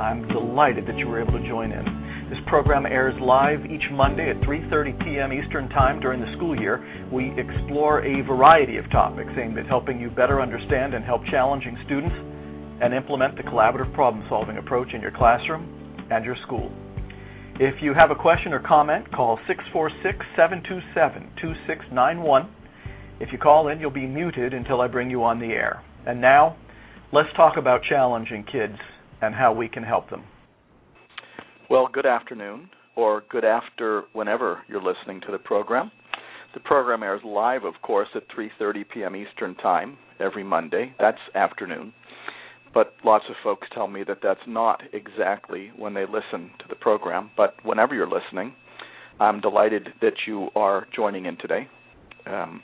I'm delighted that you were able to join in. This program airs live each Monday at 3:30 p.m. Eastern Time during the school year. We explore a variety of topics aimed at helping you better understand and help challenging students and implement the collaborative problem-solving approach in your classroom and your school. If you have a question or comment, call 646-727-2691. If you call in, you'll be muted until I bring you on the air. And now, let's talk about challenging kids and how we can help them. Well, good afternoon, or good after whenever you're listening to the program. The program airs live, of course, at 3:30 p.m. Eastern Time every Monday. That's afternoon. But lots of folks tell me that that's not exactly when they listen to the program. But whenever you're listening, I'm delighted that you are joining in today. Um,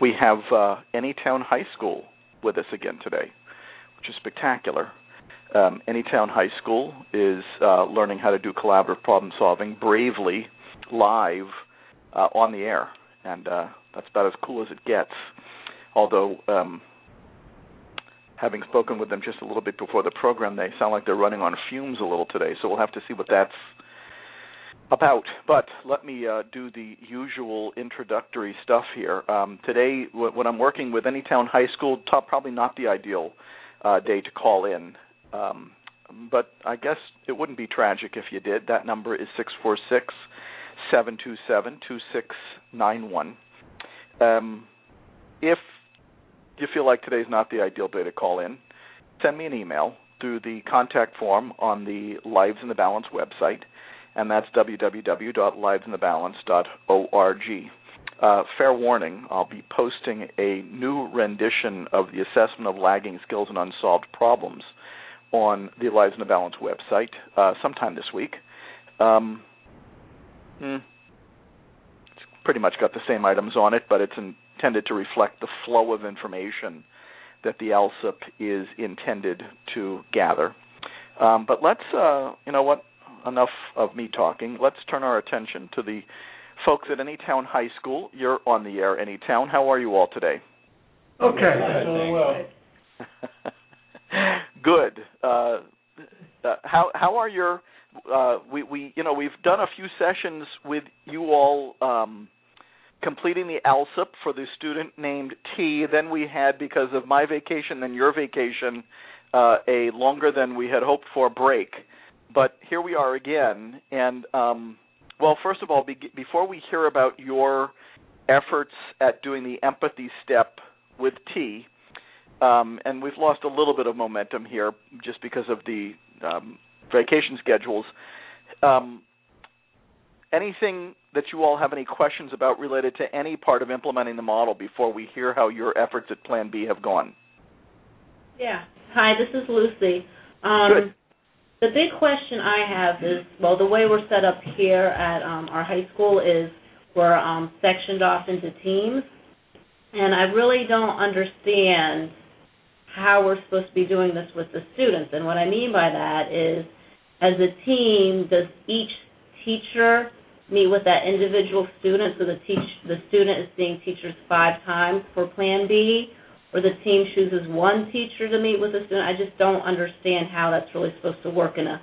we have uh, Anytown High School with us again today, which is spectacular. Um, Anytown High School is uh, learning how to do collaborative problem solving bravely live uh, on the air, and uh, that's about as cool as it gets. Although, um, having spoken with them just a little bit before the program, they sound like they're running on fumes a little today. So we'll have to see what that's about. But let me uh, do the usual introductory stuff here. Um, today, when I'm working with Anytown High School, probably not the ideal uh, day to call in. Um, but I guess it wouldn't be tragic if you did. That number is six four six seven two seven two six nine one. Um, if you feel like today's not the ideal day to call in, send me an email through the contact form on the Lives in the Balance website, and that's www.livesinthebalance.org. Uh, fair warning, I'll be posting a new rendition of the assessment of lagging skills and unsolved problems on the Lives in the Balance website uh, sometime this week. Um, hmm, it's pretty much got the same items on it, but it's intended to reflect the flow of information that the LSIP is intended to gather. Um, but let's, uh, you know what, enough of me talking. Let's turn our attention to the folks at Anytown High School. You're on the air, Anytown. How are you all today? Okay. Doing well. Good. Uh, uh, how how are your uh, we we you know we've done a few sessions with you all um, completing the ALSUP for the student named T. Then we had because of my vacation and your vacation uh, a longer than we had hoped for break. But here we are again, and um, well, first of all, be- before we hear about your efforts at doing the empathy step with T, um, and we've lost a little bit of momentum here just because of the um, vacation schedules. Um, anything that you all have any questions about related to any part of implementing the model before we hear how your efforts at Plan B have gone? Yeah. Hi, this is Lucy. Um, Good. The big question I have is, well, the way we're set up here at um, our high school is we're um, sectioned off into teams, and I really don't understand how we're supposed to be doing this with the students. And what I mean by that is, as a team, does each teacher meet with that individual student so the teach the student is seeing teachers five times for Plan B, or the team chooses one teacher to meet with the student? I just don't understand how that's really supposed to work in a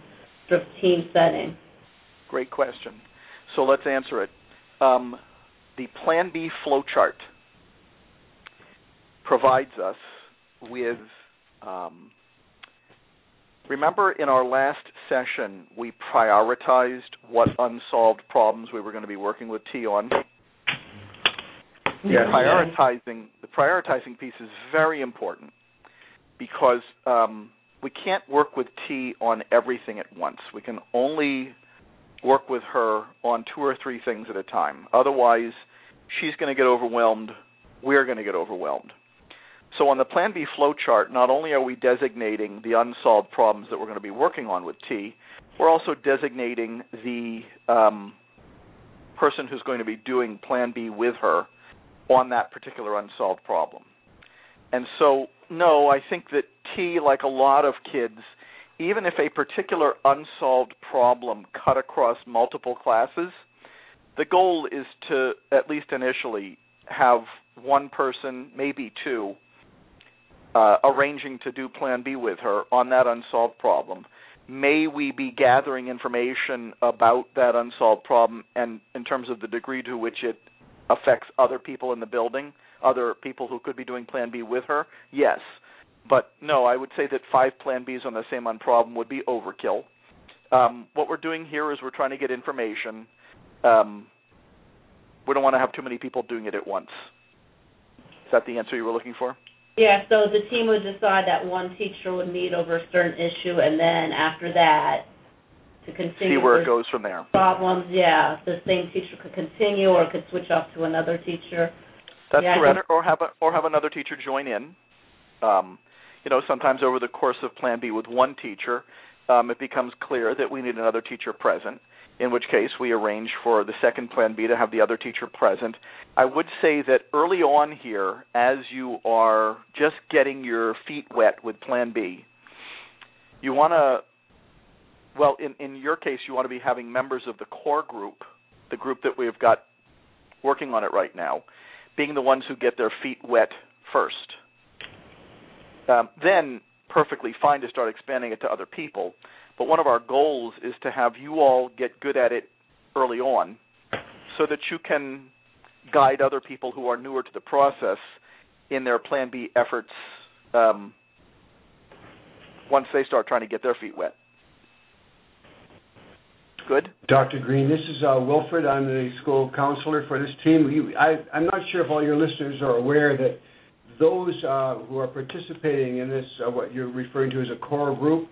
sort of team setting. Great question. So let's answer it. Um, the Plan B flowchart provides us with. Um, remember, in our last session, we prioritized what unsolved problems we were going to be working with T on. Yes. Prioritizing the prioritizing piece is very important because um, we can't work with T on everything at once. We can only work with her on two or three things at a time. Otherwise, she's going to get overwhelmed. We're going to get overwhelmed. So on the Plan B flow chart, not only are we designating the unsolved problems that we're going to be working on with T, we're also designating the um, person who's going to be doing Plan B with her on that particular unsolved problem. And so, no, I think that T, like a lot of kids, even if a particular unsolved problem cut across multiple classes, the goal is to, at least initially, have one person, maybe two, uh, arranging to do Plan B with her on that unsolved problem. May we be gathering information about that unsolved problem and in terms of the degree to which it affects other people in the building, other people who could be doing Plan B with her? Yes. But no, I would say that five Plan Bs on the same un problem would be overkill. Um, what we're doing here is we're trying to get information. Um, we don't want to have too many people doing it at once. Is that the answer you were looking for? Yeah, so the team would decide that one teacher would meet over a certain issue, and then after that, to continue. See where it goes from there. Problems, yeah. The same teacher could continue or could switch off to another teacher. That's Yeah, correct. Or have a, or have another teacher join in. Um, you know, sometimes over the course of Plan B with one teacher, um, it becomes clear that we need another teacher present. In which case, we arrange for the second Plan B to have the other teacher present. I would say that early on here, as you are just getting your feet wet with Plan B, you want to well, in, in your case, you want to be having members of the core group, the group that we've got working on it right now, being the ones who get their feet wet first. Um, then, perfectly fine to start expanding it to other people. But one of our goals is to have you all get good at it early on so that you can guide other people who are newer to the process in their Plan B efforts um, once they start trying to get their feet wet. Good. Dr. Greene, this is uh, Wilfred. I'm the school counselor for this team. You, I, I'm not sure if all your listeners are aware that those uh, who are participating in this, uh, what you're referring to as a core group,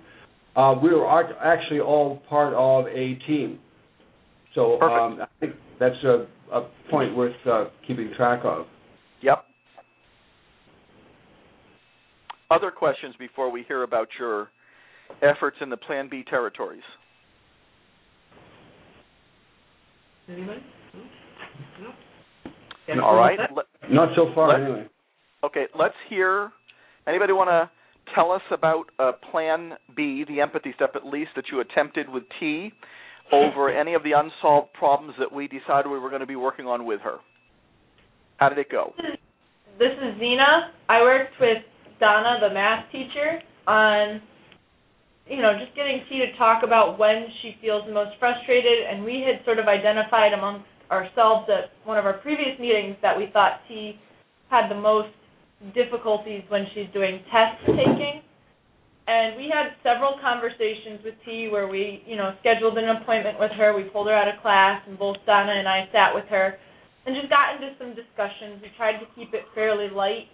uh, we are actually all part of a team. So um, I think that's a, a point worth uh, keeping track of. Yep. Other questions before we hear about your efforts in the Plan B territories? Anybody? No. All right. Let- Not so far, Let- anyway. okay, let's hear. Anybody want to tell us about uh, Plan B, the empathy step at least, that you attempted with T over any of the unsolved problems that we decided we were going to be working on with her? How did it go? This is Zena. I worked with Donna, the math teacher, on you know just getting T to talk about when she feels the most frustrated, and we had sort of identified amongst ourselves at one of our previous meetings that we thought T had the most difficulties when she's doing test taking. And we had several conversations with T where we, you know, scheduled an appointment with her. We pulled her out of class, and both Donna and I sat with her and just got into some discussions. We tried to keep it fairly light.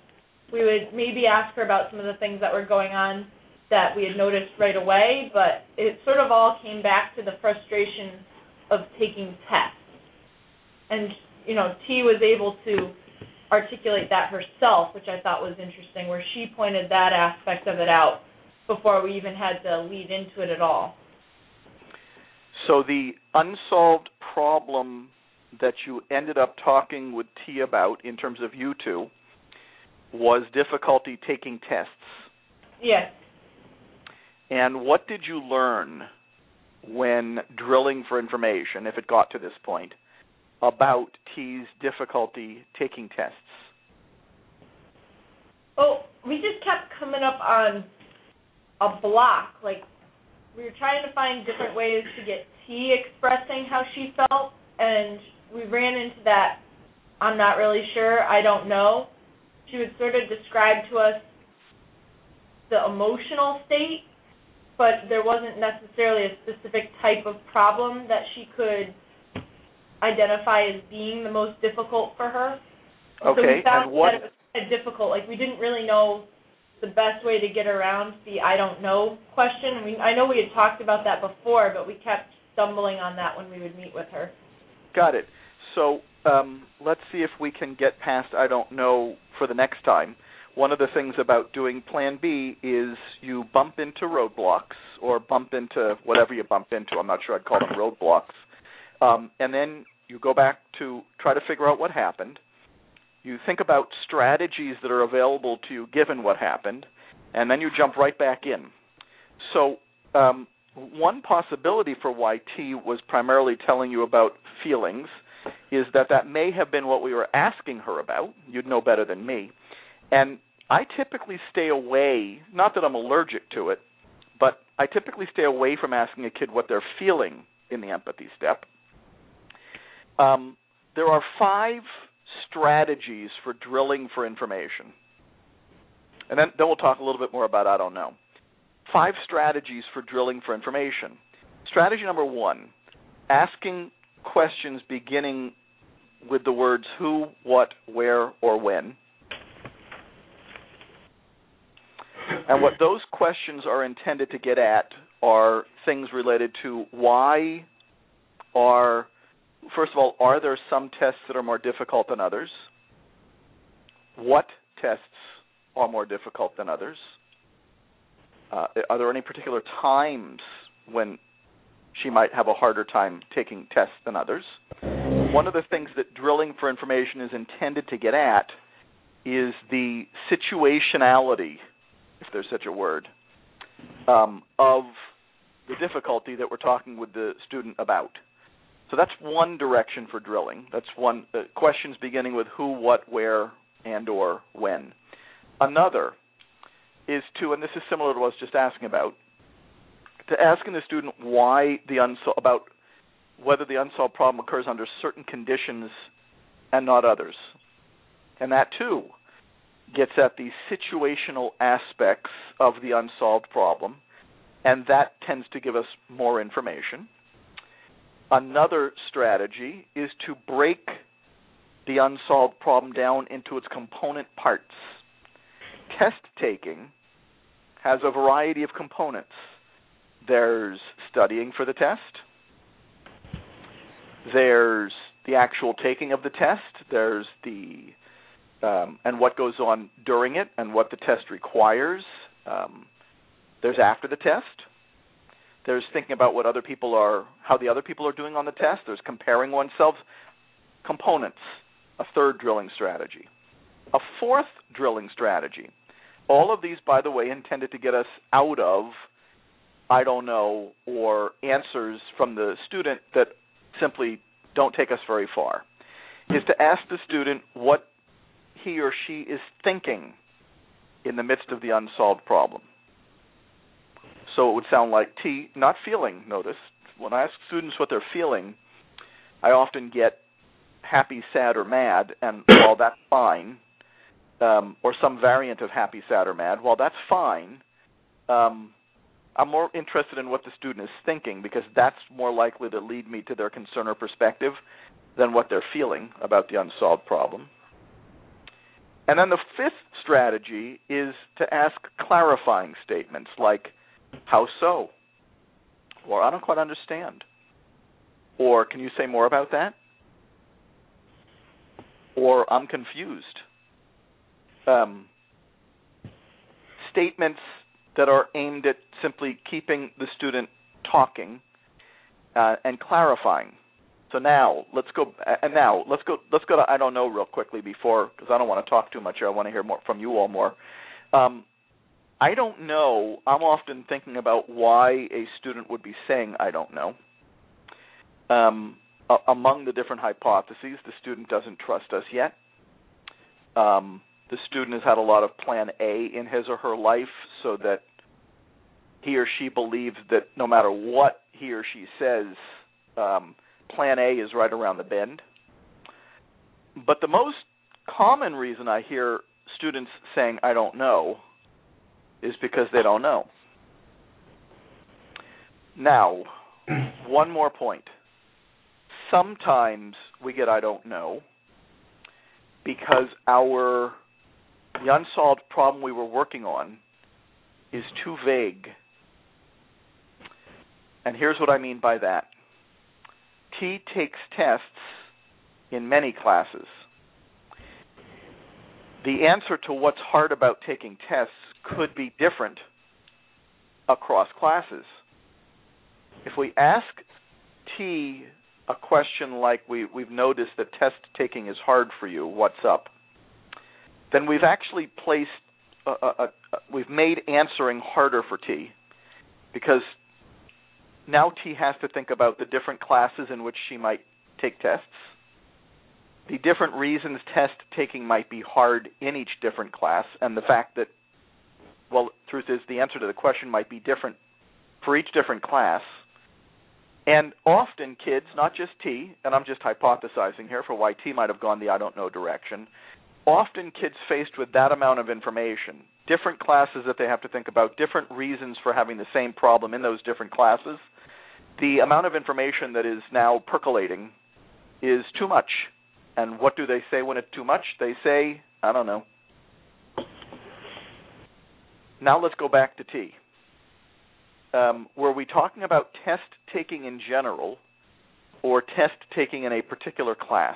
We would maybe ask her about some of the things that were going on that we had noticed right away, but it sort of all came back to the frustration of taking tests. And, you know, T was able to articulate that herself, which I thought was interesting, where she pointed that aspect of it out before we even had to lead into it at all. So the unsolved problem that you ended up talking with T about in terms of you two was difficulty taking tests. Yes. And what did you learn when drilling for information, if it got to this point, about T's difficulty taking tests? Oh, we just kept coming up on a block. Like we were trying to find different ways to get T expressing how she felt, and we ran into that. I'm not really sure. I don't know. She would sort of describe to us the emotional state, but there wasn't necessarily a specific type of problem that she could identify as being the most difficult for her. so we Okay, found and what that it was kind of difficult. Like we didn't really know the best way to get around the I don't know question. I mean, I know we had talked about that before, but we kept stumbling on that when we would meet with her. got it. So um, let's see if we can get past I don't know for the next time. one of the things about doing Plan B is you bump into roadblocks or bump into whatever you bump into. I'm not sure I'd call them roadblocks. Um, and then you go back to try to figure out what happened. You think about strategies that are available to you given what happened, and then you jump right back in. So, um, one possibility for why T was primarily telling you about feelings is that that may have been what we were asking her about. You'd know better than me. And I typically stay away, not that I'm allergic to it, but I typically stay away from asking a kid what they're feeling in the empathy step. Um, there are five strategies for drilling for information. And then, then we'll talk a little bit more about I don't know. Five strategies for drilling for information. Strategy number one asking questions beginning with the words who, what, where, or when. And what those questions are intended to get at are things related to why are, first of all, are there some tests that are more difficult than others? What tests are more difficult than others? Uh, are there any particular times when she might have a harder time taking tests than others? One of the things that drilling for information is intended to get at is the situationality, if there's such a word, um, of the difficulty that we're talking with the student about. So that's one direction for drilling. That's one uh, questions beginning with who, what, where, and or when. Another is to, and this is similar to what I was just asking about, to asking the student why the unsol- about whether the unsolved problem occurs under certain conditions and not others. And that too gets at the situational aspects of the unsolved problem, and that tends to give us more information. Another strategy is to break the unsolved problem down into its component parts. Test taking has a variety of components. There's studying for the test. There's the actual taking of the test. There's the um, and what goes on during it and what the test requires. Um, there's after the test. There's thinking about what other people are, how the other people are doing on the test. There's comparing oneself. Components. A third drilling strategy. A fourth drilling strategy. All of these, by the way, intended to get us out of I don't know or answers from the student that simply don't take us very far. Is to ask the student what he or she is thinking in the midst of the unsolved problem. So it would sound like T, not feeling, notice. When I ask students what they're feeling, I often get happy, sad, or mad, and while that's fine, um, or some variant of happy, sad, or mad, while that's fine, um, I'm more interested in what the student is thinking because that's more likely to lead me to their concern or perspective than what they're feeling about the unsolved problem. And then the fifth strategy is to ask clarifying statements like, How so? Or I don't quite understand. Or can you say more about that? Or I'm confused. Um, statements that are aimed at simply keeping the student talking uh, and clarifying so now let's go. And now let's go. Let's go to I don't know real quickly before because I don't want to talk too much here. I want to hear more from you all more. Um, I don't know. I'm often thinking about why a student would be saying I don't know. Um, among the different hypotheses, the student doesn't trust us yet. Um, the student has had a lot of Plan A in his or her life, so that he or she believes that no matter what he or she says, um, plan A is right around the bend. But the most common reason I hear students saying, I don't know, is because they don't know. Now, one more point. Sometimes we get I don't know because our the unsolved problem we were working on is too vague. And here's what I mean by that. T takes tests in many classes. the answer to what's hard about taking tests could be different across classes. If we ask T a question like we we've noticed that test taking is hard for you, what's up? Then we've actually placed a, a, a, we've made answering harder for T because now T has to think about the different classes in which she might take tests the different reasons test taking might be hard in each different class, and the fact that, well, truth is, the answer to the question might be different for each different class. And often, kids, not just T, and I'm just hypothesizing here for why T might have gone the I don't know direction. Often, kids faced with that amount of information, different classes that they have to think about, different reasons for having the same problem in those different classes, the amount of information that is now percolating is too much and what do they say when it's too much? They say, I don't know. Now let's go back to T. Um, were we talking about test taking in general or test taking in a particular class?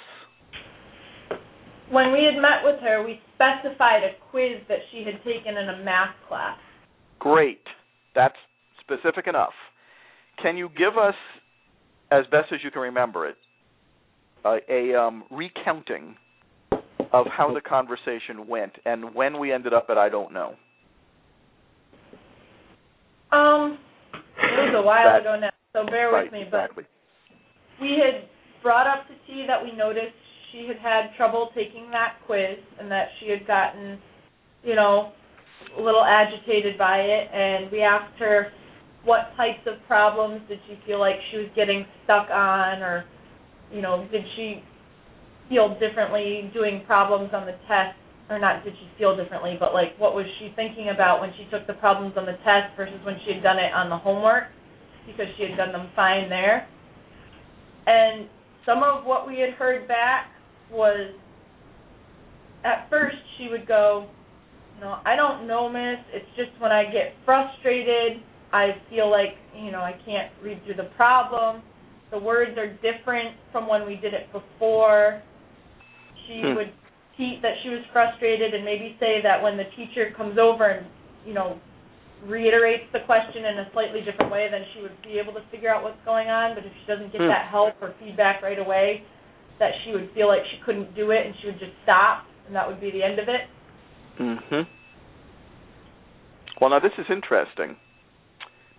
When we had met with her, we specified a quiz that she had taken in a math class. Great. That's specific enough. Can you give us, as best as you can remember it, a, a um, recounting of how the conversation went and when we ended up at I don't know. Um, it was a while That- ago now, so bear right, with me. But exactly. we had brought up to T that we noticed she had had trouble taking that quiz and that she had gotten, you know, a little agitated by it. And we asked her what types of problems did she feel like she was getting stuck on, or, you know, did she feel differently doing problems on the test? Or not did she feel differently, but like what was she thinking about when she took the problems on the test versus when she had done it on the homework? Because she had done them fine there. And some of what we had heard back was at first she would go, know, I don't know, miss. It's just when I get frustrated, I feel like, you know, I can't read through the problem. The words are different from when we did it before. She Hmm. would that she was frustrated and maybe say that when the teacher comes over and, you know, reiterates the question in a slightly different way, then she would be able to figure out what's going on. But if she doesn't get Hmm. that help or feedback right away, that she would feel like she couldn't do it and she would just stop and that would be the end of it. hmm Well, now this is interesting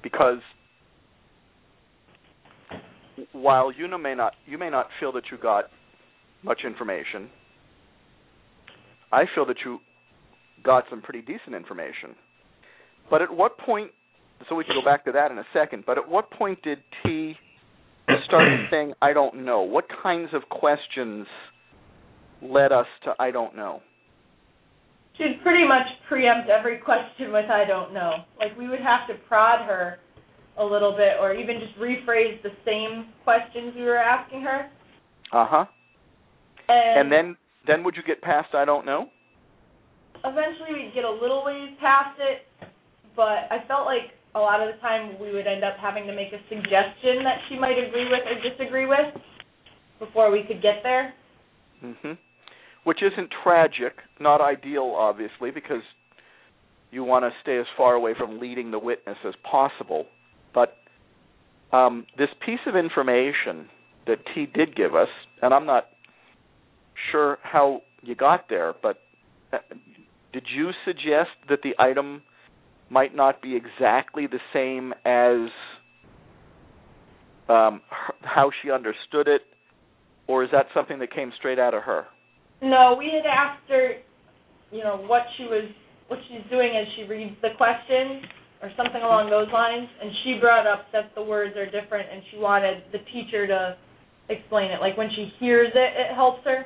because while you know may not you may not feel that you got much information, I feel that you got some pretty decent information. But at what point? So we can go back to that in a second. But at what point did T start saying "I don't know"? What kinds of questions led us to "I don't know"? She'd pretty much preempt every question with "I don't know." Like we would have to prod her a little bit, or even just rephrase the same questions we were asking her. Uh huh. And, And then then would you get past I don't know? eventually we'd get a little ways past it, but I felt like a lot of the time we would end up having to make a suggestion that she might agree with or disagree with before we could get there. Mhm. Which isn't tragic, not ideal obviously because you want to stay as far away from leading the witness as possible. But um, this piece of information that T did give us, and I'm not sure how you got there, but uh, did you suggest that the item might not be exactly the same as um, how she understood it, or is that something that came straight out of her? No, we had asked her, you know, what she was, what she's doing as she reads the question, or something along those lines, and she brought up that the words are different, and she wanted the teacher to explain it. Like when she hears it, it helps her.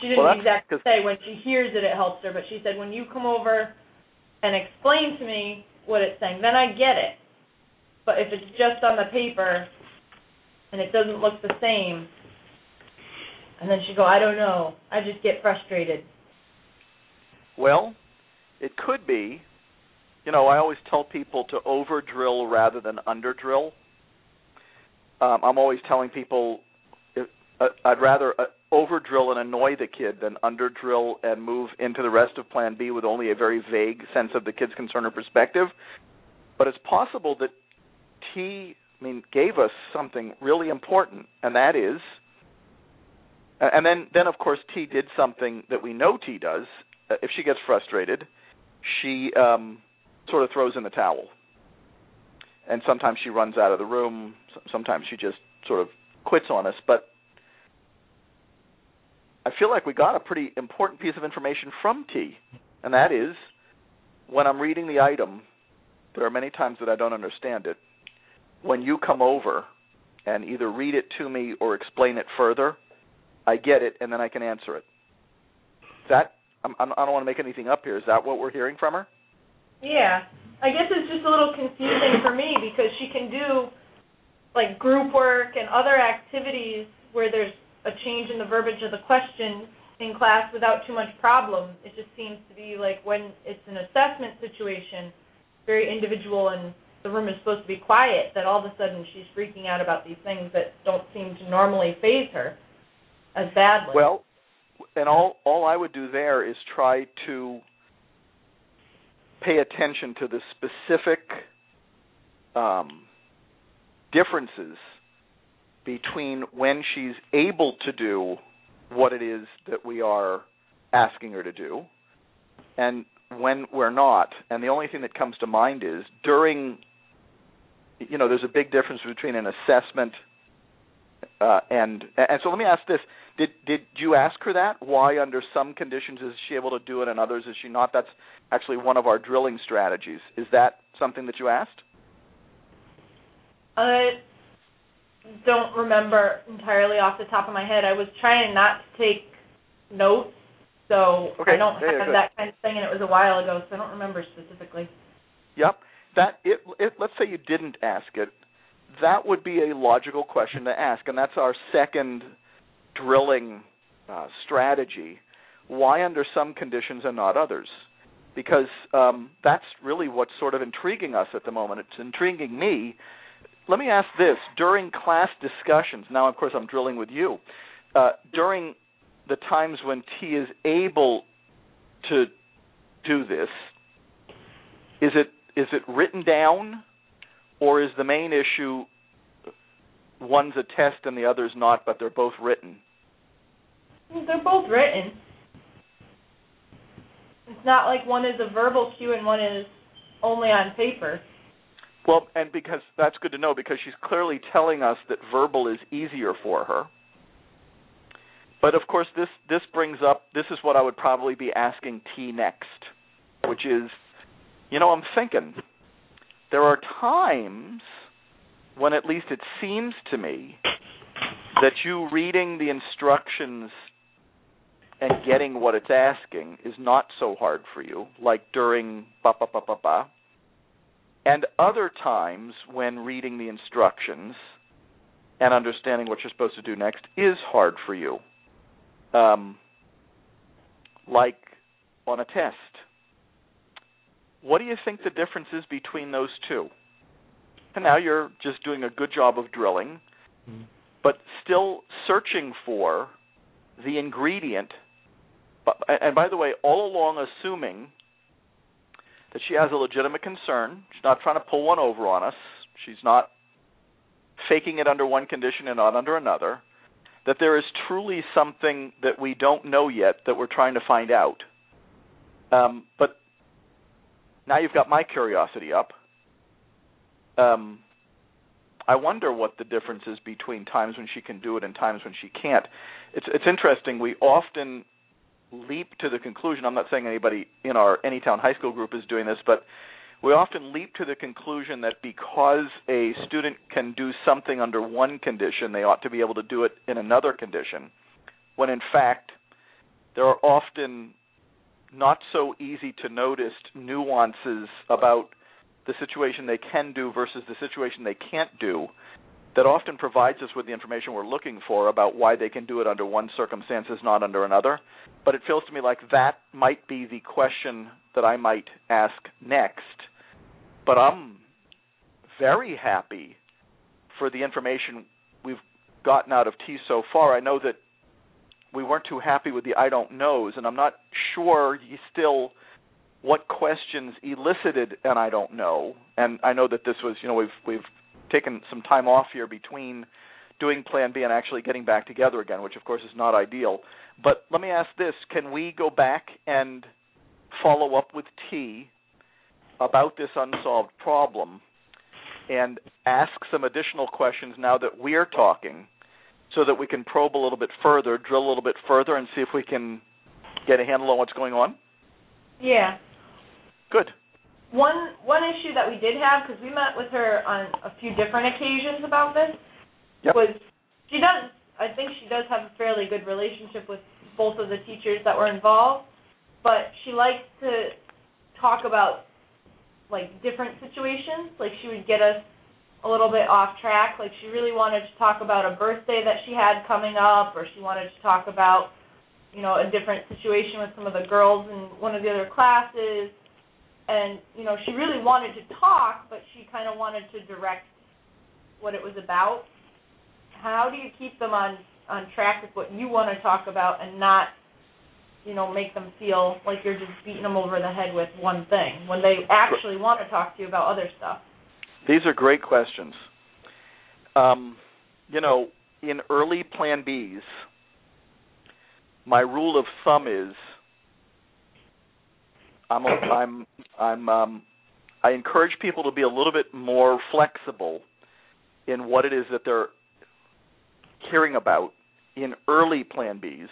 She didn't Well, exactly say when she hears it, it helps her, but she said when you come over and explain to me what it's saying, then I get it. But if it's just on the paper and it doesn't look the same, and then she go, I don't know. I just get frustrated. Well, it could be. You know, I always tell people to over drill rather than under drill. Um, I'm always telling people uh, I'd rather uh, over drill and annoy the kid than under drill and move into the rest of Plan B with only a very vague sense of the kid's concern or perspective. But it's possible that T, I mean, gave us something really important, and that is, and then then of course T did something that we know T does. Uh, if she gets frustrated, she um, sort of throws in the towel, and sometimes she runs out of the room. Sometimes she just sort of quits on us, but I feel like we got a pretty important piece of information from T, and that is when I'm reading the item, there are many times that I don't understand it. When you come over and either read it to me or explain it further, I get it and then I can answer it. That I'm, I don't want to make anything up here. Is that what we're hearing from her? Yeah, I guess it's just a little confusing for me because she can do like group work and other activities where there's a change in the verbiage of the question in class without too much problem. It just seems to be like when it's an assessment situation, very individual and the room is supposed to be quiet, that all of a sudden she's freaking out about these things that don't seem to normally phase her as badly. Well, and all all I would do there is try to pay attention to the specific um, differences between when she's able to do what it is that we are asking her to do and when we're not. And the only thing that comes to mind is during, you know, there's a big difference between an assessment uh, and and so let me ask this: Did did you ask her that? Why under some conditions is she able to do it and others is she not? That's actually one of our drilling strategies. Is that something that you asked? Uh, don't remember entirely off the top of my head. I was trying not to take notes, so okay. I don't yeah, have good. that kind of thing, and it was a while ago, so I don't remember specifically. Yep. That it, it let's say you didn't ask it, that would be a logical question to ask, and that's our second drilling uh, strategy. Why under some conditions and not others? Because um, that's really what's sort of intriguing us at the moment. It's intriguing me let me ask this. During class discussions now of course i'm drilling with you uh, during the times when t is able to do this is it is it written down or is the main issue one's a test and the other's not but they're both written? They're both written. It's not like one is a verbal cue and one is only on paper well, and because that's good to know because she's clearly telling us that verbal is easier for her. But of course, this this brings up this is what I would probably be asking T next, which is, you know, I'm thinking there are times when at least it seems to me that you reading the instructions and getting what it's asking is not so hard for you, like during ba ba ba ba ba and other times when reading the instructions and understanding what you're supposed to do next is hard for you. Um, like on a test. What do you think the difference is between those two? And now you're just doing a good job of drilling, mm-hmm. but still searching for the ingredient. And by the way, all along assuming that she has a legitimate concern. She's not trying to pull one over on us. She's not faking it under one condition and not under another. That there is truly something that we don't know yet that we're trying to find out. Um, but now you've got my curiosity up. Um, I wonder what the difference is between times when she can do it and times when she can't. It's it's interesting. We often leap to the conclusion. I'm not saying anybody in our Anytown High School group is doing this, but we often leap to the conclusion that because a student can do something under one condition, they ought to be able to do it in another condition. When in fact, there are often not so easy to notice nuances about the situation they can do versus the situation they can't do that often provides us with the information we're looking for about why they can do it under one circumstances, not under another. But it feels to me like that might be the question that I might ask next. But I'm very happy for the information we've gotten out of T so far. I know that we weren't too happy with the I don't knows, and I'm not sure still what questions elicited an I don't know. And I know that this was, you know, we've we've taken some time off here between doing Plan B and actually getting back together again, which of course is not ideal. But let me ask this: Can we go back and follow up with T about this unsolved problem and ask some additional questions now that we're talking so that we can probe a little bit further, drill a little bit further, and see if we can get a handle on what's going on? Yeah. Good. One one issue that we did have because we met with her on a few different occasions about this yep. was she does I think she does have a fairly good relationship with both of the teachers that were involved, but she likes to talk about like different situations. Like she would get us a little bit off track. Like she really wanted to talk about a birthday that she had coming up, or she wanted to talk about, you know, a different situation with some of the girls in one of the other classes. And you know, she really wanted to talk, but she kind of wanted to direct what it was about. How do you keep them on on track with what you want to talk about, and not you know, make them feel like you're just beating them over the head with one thing when they actually want to talk to you about other stuff? These are great questions. Um, you know, in early Plan Bs, my rule of thumb is I'm I'm I'm um, I encourage people to be a little bit more flexible in what it is that they're hearing about in early Plan Bs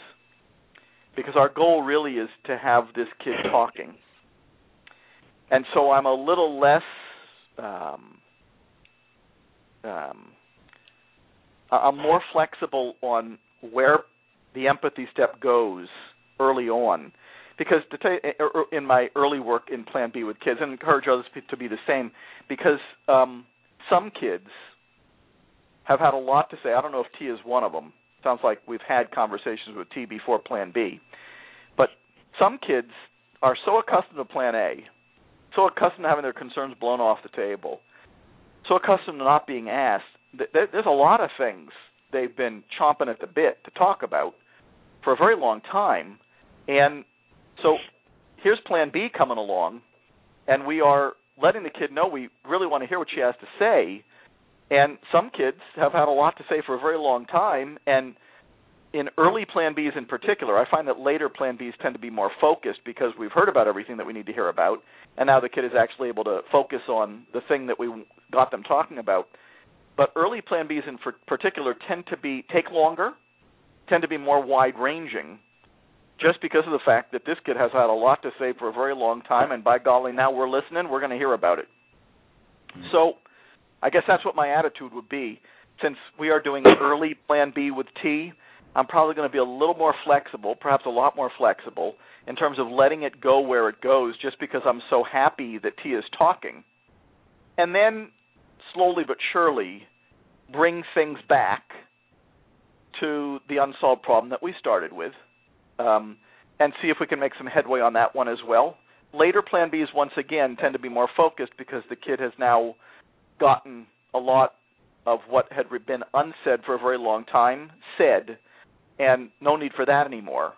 because our goal really is to have this kid talking. And so I'm a little less um, um, I'm more flexible on where the empathy step goes early on because to tell you, er, er, in my early work in Plan B with kids, and encourage others to be the same, because um, some kids have had a lot to say. I don't know if T is one of them. Sounds like we've had conversations with T before Plan B, but some kids are so accustomed to Plan A, so accustomed to having their concerns blown off the table, so accustomed to not being asked. There's a lot of things they've been chomping at the bit to talk about for a very long time, and so here's Plan B coming along, and we are letting the kid know we really want to hear what she has to say. And some kids have had a lot to say for a very long time, and in early Plan Bs in particular, I find that later Plan Bs tend to be more focused because we've heard about everything that we need to hear about, and now the kid is actually able to focus on the thing that we got them talking about. But early Plan Bs in particular tend to be take longer, tend to be more wide ranging, just because of the fact that this kid has had a lot to say for a very long time, and by golly, now we're listening, we're going to hear about it. Mm-hmm. So, I guess that's what my attitude would be. Since we are doing early Plan B with T, I'm probably going to be a little more flexible, perhaps a lot more flexible, in terms of letting it go where it goes, just because I'm so happy that T is talking. And then, slowly but surely, bring things back to the unsolved problem that we started with um, and see if we can make some headway on that one as well. Later Plan Bs, once again, tend to be more focused because the kid has now gotten a lot of what had been unsaid for a very long time said, and no need for that anymore.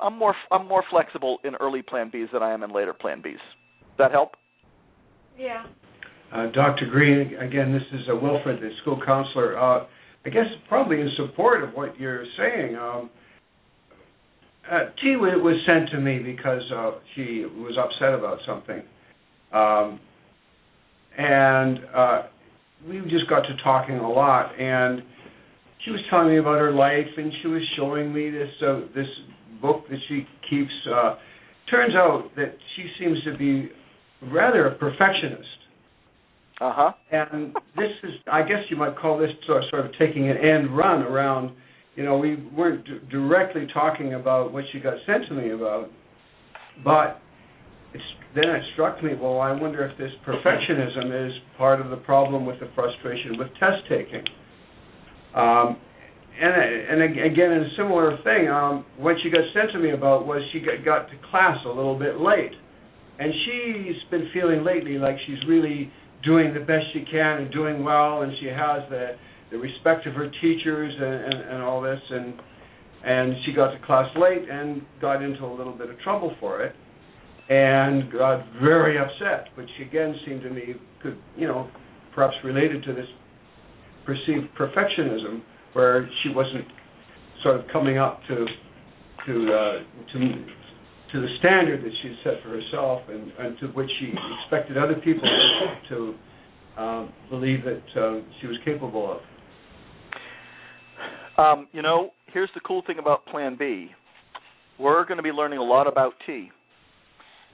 I'm more I'm more flexible in early Plan Bs than I am in later Plan Bs. Does that help? Yeah. Uh, Dr. Greene, again, this is uh, Wilfred, the school counselor. Uh, I guess probably in support of what you're saying. Um, uh, T was sent to me because uh, she was upset about something, um, and uh, we just got to talking a lot. And she was telling me about her life, and she was showing me this uh, this book that she keeps. Uh, turns out that she seems to be rather a perfectionist. Uh huh. And this is, I guess you might call this sort of taking an end run around you know, we weren't d- directly talking about what she got sent to me about, but it's, then it struck me, well, I wonder if this perfectionism is part of the problem with the frustration with test taking. Um, and and again, a similar thing, um, what she got sent to me about was she got, got to class a little bit late, and she's been feeling lately like she's really doing the best she can and doing well, and she has the the respect of her teachers and, and, and all this, and and she got to class late and got into a little bit of trouble for it, and got very upset, which again seemed to me could you know perhaps related to this perceived perfectionism where she wasn't sort of coming up to to uh, to to the standard that she set for herself and, and to which she expected other people to um, believe that uh, she was capable of. Um, you know, here's the cool thing about Plan B. We're going to be learning a lot about T.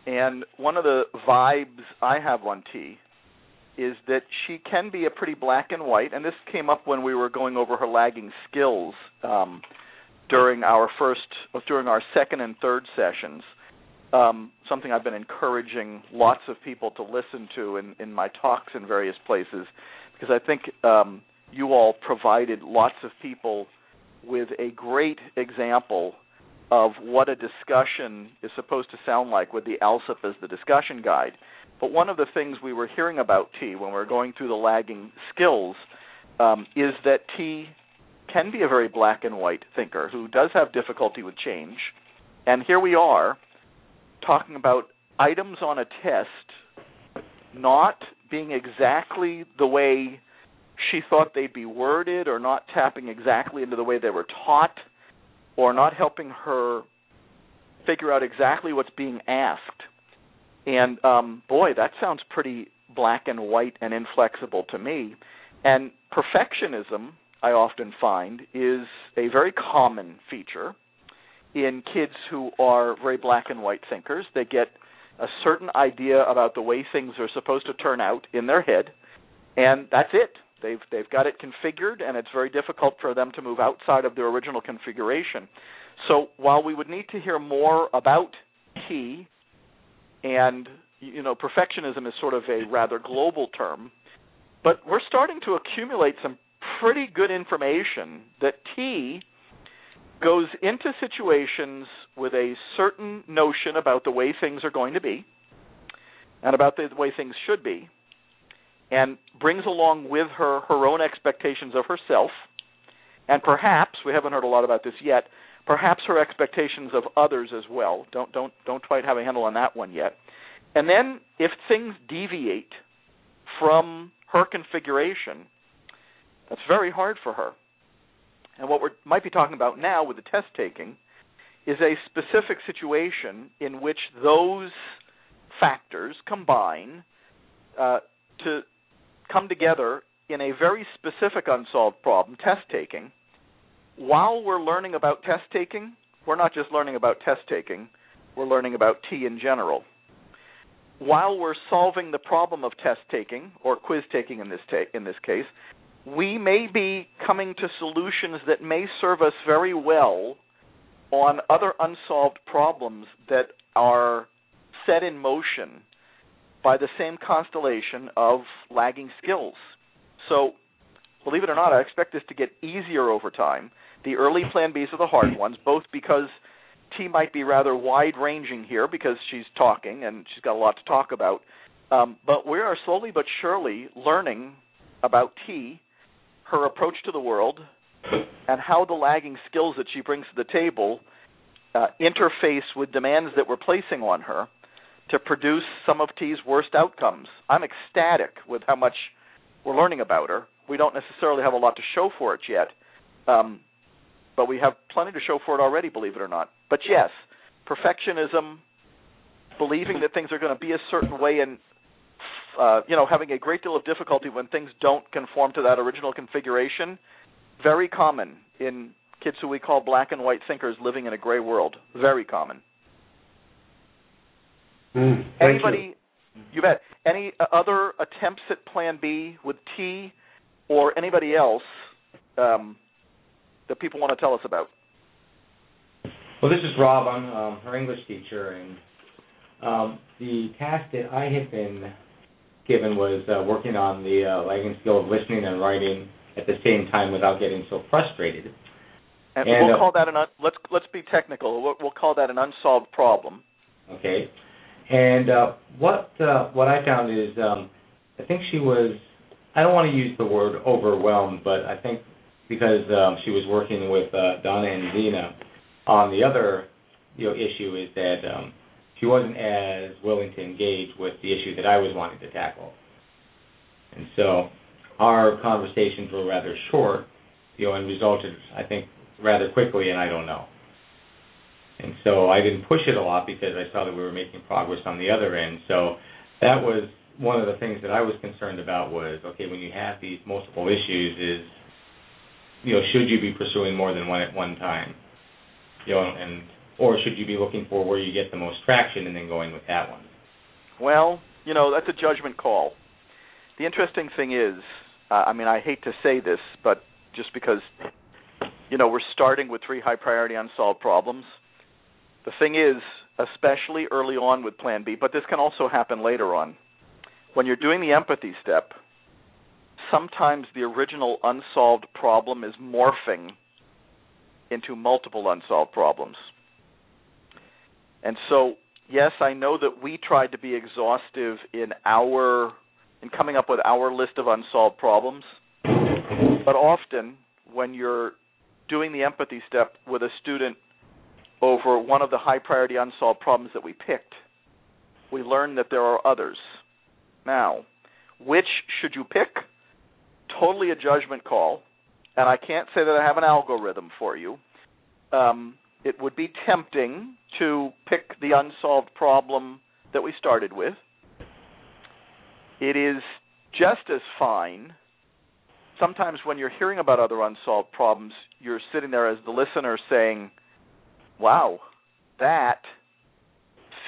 And one of the vibes I have on T is that she can be a pretty black and white, and this came up when we were going over her lagging skills um, during our first, during our second and third sessions. Um, something I've been encouraging lots of people to listen to in, in my talks in various places, because I think um, you all provided lots of people with a great example of what a discussion is supposed to sound like with the ALSUP as the discussion guide. But one of the things we were hearing about T when we were going through the lagging skills um, is that T can be a very black and white thinker who does have difficulty with change. And here we are talking about items on a test not being exactly the way she thought they'd be worded or not tapping exactly into the way they were taught or not helping her figure out exactly what's being asked. And um, boy, that sounds pretty black and white and inflexible to me. And perfectionism, I often find, is a very common feature in kids who are very black and white thinkers. They get a certain idea about the way things are supposed to turn out in their head, and that's it. They've they've got it configured, and it's very difficult for them to move outside of their original configuration. So while we would need to hear more about T, and you know, perfectionism is sort of a rather global term, but we're starting to accumulate some pretty good information that T goes into situations with a certain notion about the way things are going to be and about the way things should be and brings along with her her own expectations of herself. And perhaps we haven't heard a lot about this yet perhaps her expectations of others as well. Don't don't don't quite have a handle on that one yet. And then if things deviate from her configuration that's very hard for her. And what we might be talking about now with the test taking is a specific situation in which those factors combine uh, to come together in a very specific unsolved problem, test taking. While we're learning about test taking, we're not just learning about test taking, we're learning about T in general. While we're solving the problem of test taking, or quiz taking in this, ta- in this case, we may be coming to solutions that may serve us very well on other unsolved problems that are set in motion by the same constellation of lagging skills. So, believe it or not, I expect this to get easier over time. The early plan Bs are the hard ones, both because T might be rather wide ranging here because she's talking and she's got a lot to talk about. Um, but we are slowly but surely learning about T her approach to the world and how the lagging skills that she brings to the table uh, interface with demands that we're placing on her to produce some of T's worst outcomes. I'm ecstatic with how much we're learning about her. We don't necessarily have a lot to show for it yet, um, but we have plenty to show for it already, believe it or not. But yes, perfectionism, believing that things are going to be a certain way, and uh, you know, having a great deal of difficulty when things don't conform to that original configuration. Very common in kids who we call black and white thinkers living in a gray world. Very common. Mm, Anybody? You. you bet. Any uh, other attempts at Plan B with T, or anybody else um, that people want to tell us about? Well, this is Rob. I'm um, her English teacher, and um, the task that I have been given was uh, working on the uh, lagging skill of listening and writing at the same time without getting so frustrated. And, and we'll uh, call that an un- let's let's be technical. We'll, we'll, call that an unsolved problem. Okay. And uh, what uh, what I found is um, I think she was I don't want to use the word overwhelmed, but I think because um, she was working with uh, Donna and Zena on the other you know issue is that um, she wasn't as willing to engage with the issue that I was wanting to tackle, and so our conversations were rather short, you know, and resulted I think rather quickly, and I don't know. And so I didn't push it a lot because I saw that we were making progress on the other end. So that was one of the things that I was concerned about was okay when you have these multiple issues is you know should you be pursuing more than one at one time? You know and or should you be looking for where you get the most traction and then going with that one? Well you know that's a judgment call. The interesting thing is uh, I mean I hate to say this but just because you know we're starting with three high priority unsolved problems the thing is especially early on with plan B but this can also happen later on when you're doing the empathy step, sometimes the original unsolved problem is morphing into multiple unsolved problems. And so, yes, I know that we tried to be exhaustive in our in coming up with our list of unsolved problems, but often when you're doing the empathy step with a student over one of the high priority unsolved problems that we picked, we learn that there are others now, which should you pick? Totally a judgment call, and I can't say that I have an algorithm for you. Um, it would be tempting to pick the unsolved problem that we started with. It is just as fine. Sometimes when you're hearing about other unsolved problems, you're sitting there as the listener saying, Wow, that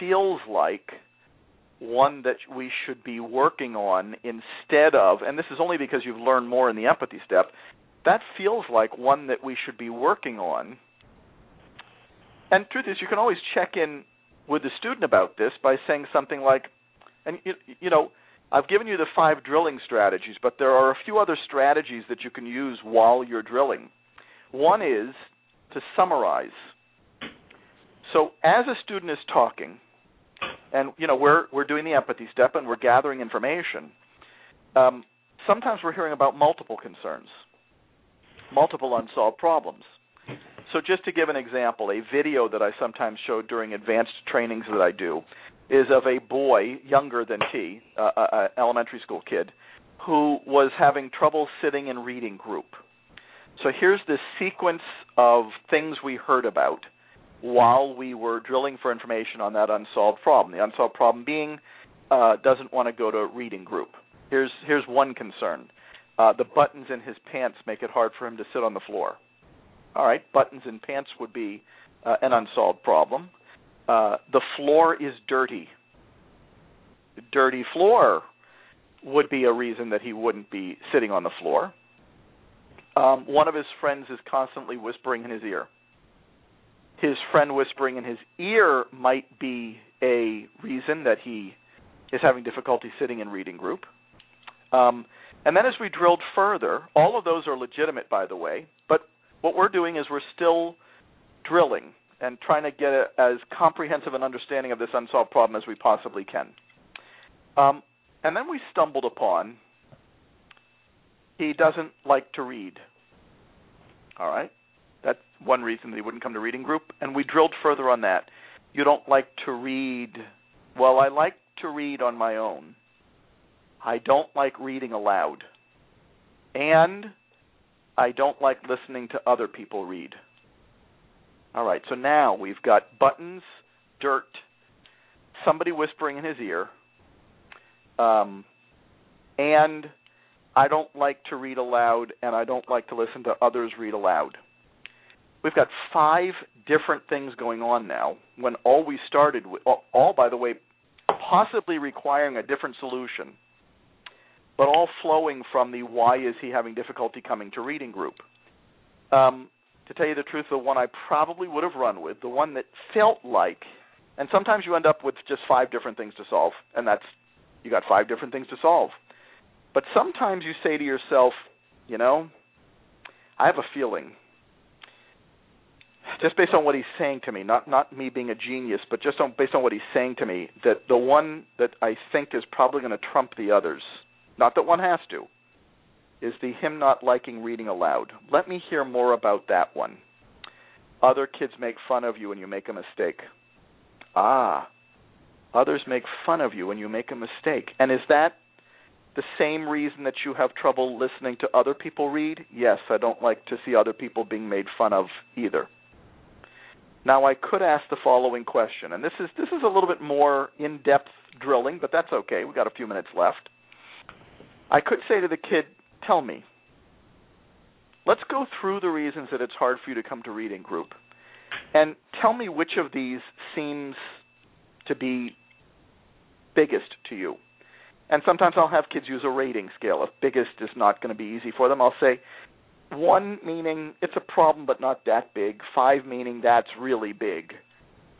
feels like one that we should be working on instead of, and this is only because you've learned more in the empathy step, that feels like one that we should be working on. And truth is, you can always check in with the student about this by saying something like, and you, you know, I've given you the five drilling strategies, but there are a few other strategies that you can use while you're drilling. One is to summarize. So as a student is talking, and you know we're we're doing the empathy step and we're gathering information. Um, sometimes we're hearing about multiple concerns, multiple unsolved problems. So just to give an example, a video that I sometimes show during advanced trainings that I do is of a boy younger than T, uh, uh, elementary school kid, who was having trouble sitting in reading group. So here's this sequence of things we heard about while we were drilling for information on that unsolved problem. The unsolved problem being uh, doesn't want to go to a reading group. Here's here's one concern. Uh, the buttons in his pants make it hard for him to sit on the floor. All right, buttons in pants would be uh, an unsolved problem. Uh, the floor is dirty. Dirty floor would be a reason that he wouldn't be sitting on the floor. Um, one of his friends is constantly whispering in his ear his friend whispering in his ear might be a reason that he is having difficulty sitting in reading group. Um, and then as we drilled further, all of those are legitimate, by the way, but what we're doing is we're still drilling and trying to get a, as comprehensive an understanding of this unsolved problem as we possibly can. Um, and then we stumbled upon he doesn't like to read. All right. One reason that he wouldn't come to reading group. And we drilled further on that. You don't like to read. Well, I like to read on my own. I don't like reading aloud. And I don't like listening to other people read. All right, so now we've got buttons, dirt, somebody whispering in his ear, um, and I don't like to read aloud, and I don't like to listen to others read aloud we've got five different things going on now when all we started with all, by the way possibly requiring a different solution but all flowing from the why is he having difficulty coming to reading group. Um, to tell you the truth the one i probably would have run with the one that felt like and sometimes you end up with just five different things to solve and that's you got five different things to solve. But sometimes you say to yourself you know i have a feeling just based on what he's saying to me, not not me being a genius, but just on, based on what he's saying to me, that the one that I think is probably going to trump the others, not that one has to, is the him not liking reading aloud. Let me hear more about that one. Other kids make fun of you when you make a mistake. Ah, others make fun of you when you make a mistake. And is that the same reason that you have trouble listening to other people read? Yes, I don't like to see other people being made fun of either. Now I could ask the following question, and this is this is a little bit more in-depth drilling, but that's okay. We've got a few minutes left. I could say to the kid, "Tell me. Let's go through the reasons that it's hard for you to come to reading group, and tell me which of these seems to be biggest to you." And sometimes I'll have kids use a rating scale. If biggest is not going to be easy for them, I'll say, one meaning it's a problem but not that big. Five meaning that's really big.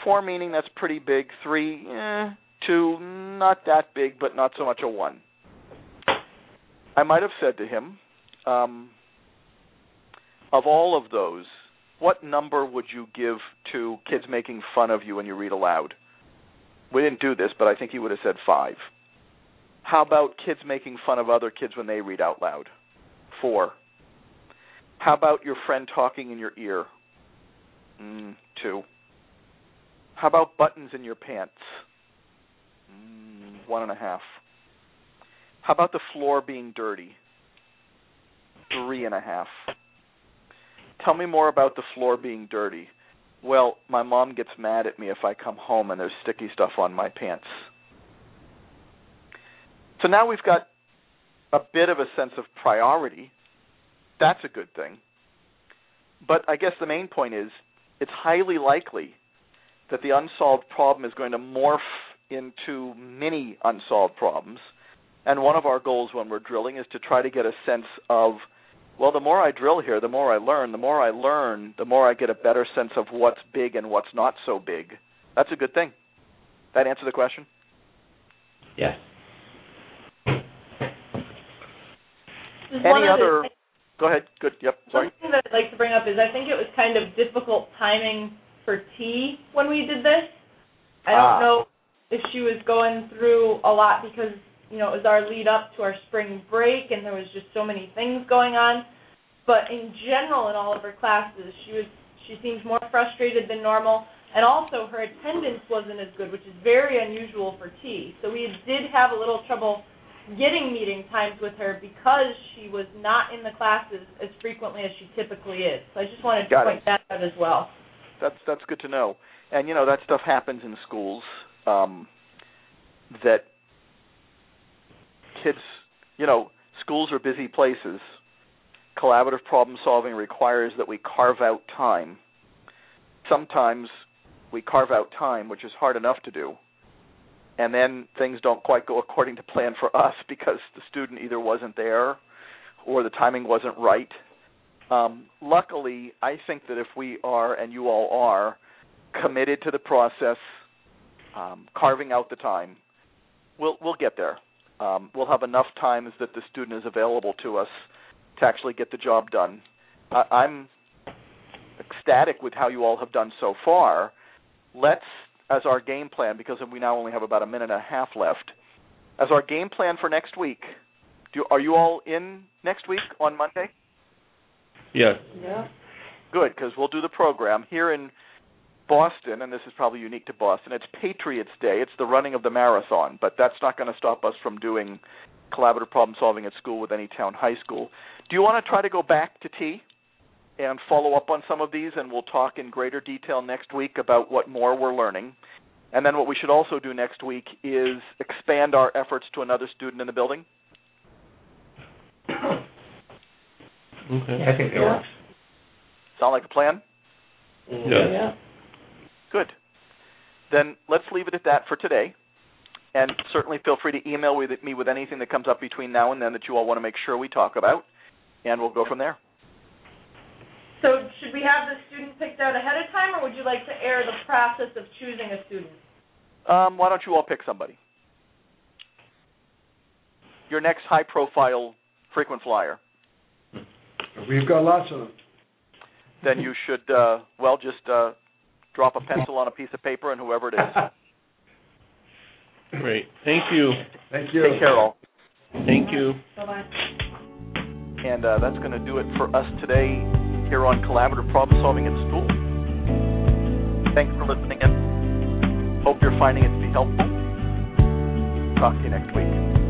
Four meaning that's pretty big. Three, eh. Two, not that big but not so much a one. I might have said to him, um, of all of those, what number would you give to kids making fun of you when you read aloud? We didn't do this, but I think he would have said five. How about kids making fun of other kids when they read out loud? Four. How about your friend talking in your ear? Mm, two. How about buttons in your pants? Mm, one and a half. How about the floor being dirty? Three and a half. Tell me more about the floor being dirty. Well, my mom gets mad at me if I come home and there's sticky stuff on my pants. So now we've got a bit of a sense of priority that's a good thing. But I guess the main point is it's highly likely that the unsolved problem is going to morph into many unsolved problems. And one of our goals when we're drilling is to try to get a sense of, well, the more I drill here, the more I learn. The more I learn, the more I get a better sense of what's big and what's not so big. That's a good thing. That answer the question? Yes. Any other Go ahead. Good. Yep. Sorry. Something that I'd like to bring up is I think it was kind of difficult timing for T when we did this. I don't Ah. know if she was going through a lot because you know it was our lead up to our spring break and there was just so many things going on. But in general, in all of her classes, she was she seems more frustrated than normal, and also her attendance wasn't as good, which is very unusual for T. So we did have a little trouble getting meeting times with her because she was not in the classes as frequently as she typically is. So I just wanted to Got point it. that out as well. That's that's good to know. And you know that stuff happens in schools. Um, that kids, you know, schools are busy places. Collaborative problem solving requires that we carve out time. Sometimes we carve out time, which is hard enough to do, and then things don't quite go according to plan for us because the student either wasn't there or the timing wasn't right. Um, luckily, I think that if we are, and you all are, committed to the process, um, carving out the time, we'll we'll get there. Um, we'll have enough times that the student is available to us to actually get the job done. I, I'm ecstatic with how you all have done so far. Let's, as our game plan, because we now only have about a minute and a half left, as our game plan for next week. Do, are you all in next week on Monday? Yes. Yeah. Good, because we'll do the program here in Boston, and this is probably unique to Boston. It's Patriots Day. It's the running of the marathon, but that's not going to stop us from doing collaborative problem solving at school with Anytown High School. Do you want to try to go back to T and follow up on some of these, and we'll talk in greater detail next week about what more we're learning. And then what we should also do next week is expand our efforts to another student in the building. Okay. I think that works. Sound like a plan? Yes. Yeah. Good. Then let's leave it at that for today. And certainly feel free to email me with anything that comes up between now and then that you all want to make sure we talk about, and we'll go from there. So should we have the student picked out ahead of time, or would you like to air the process of choosing a student? Um, why don't you all pick somebody? Your next high-profile frequent flyer. We've got lots of them. Then you should, uh, well, just uh, drop a pencil on a piece of paper, and whoever it is. Great. Thank you. Thank you. Take care, all. Thank you. Bye bye. And uh, that's going to do it for us today here on Collaborative Problem Solving in School. Thanks for listening in. Hope you're finding it to be helpful. Talk to you next week.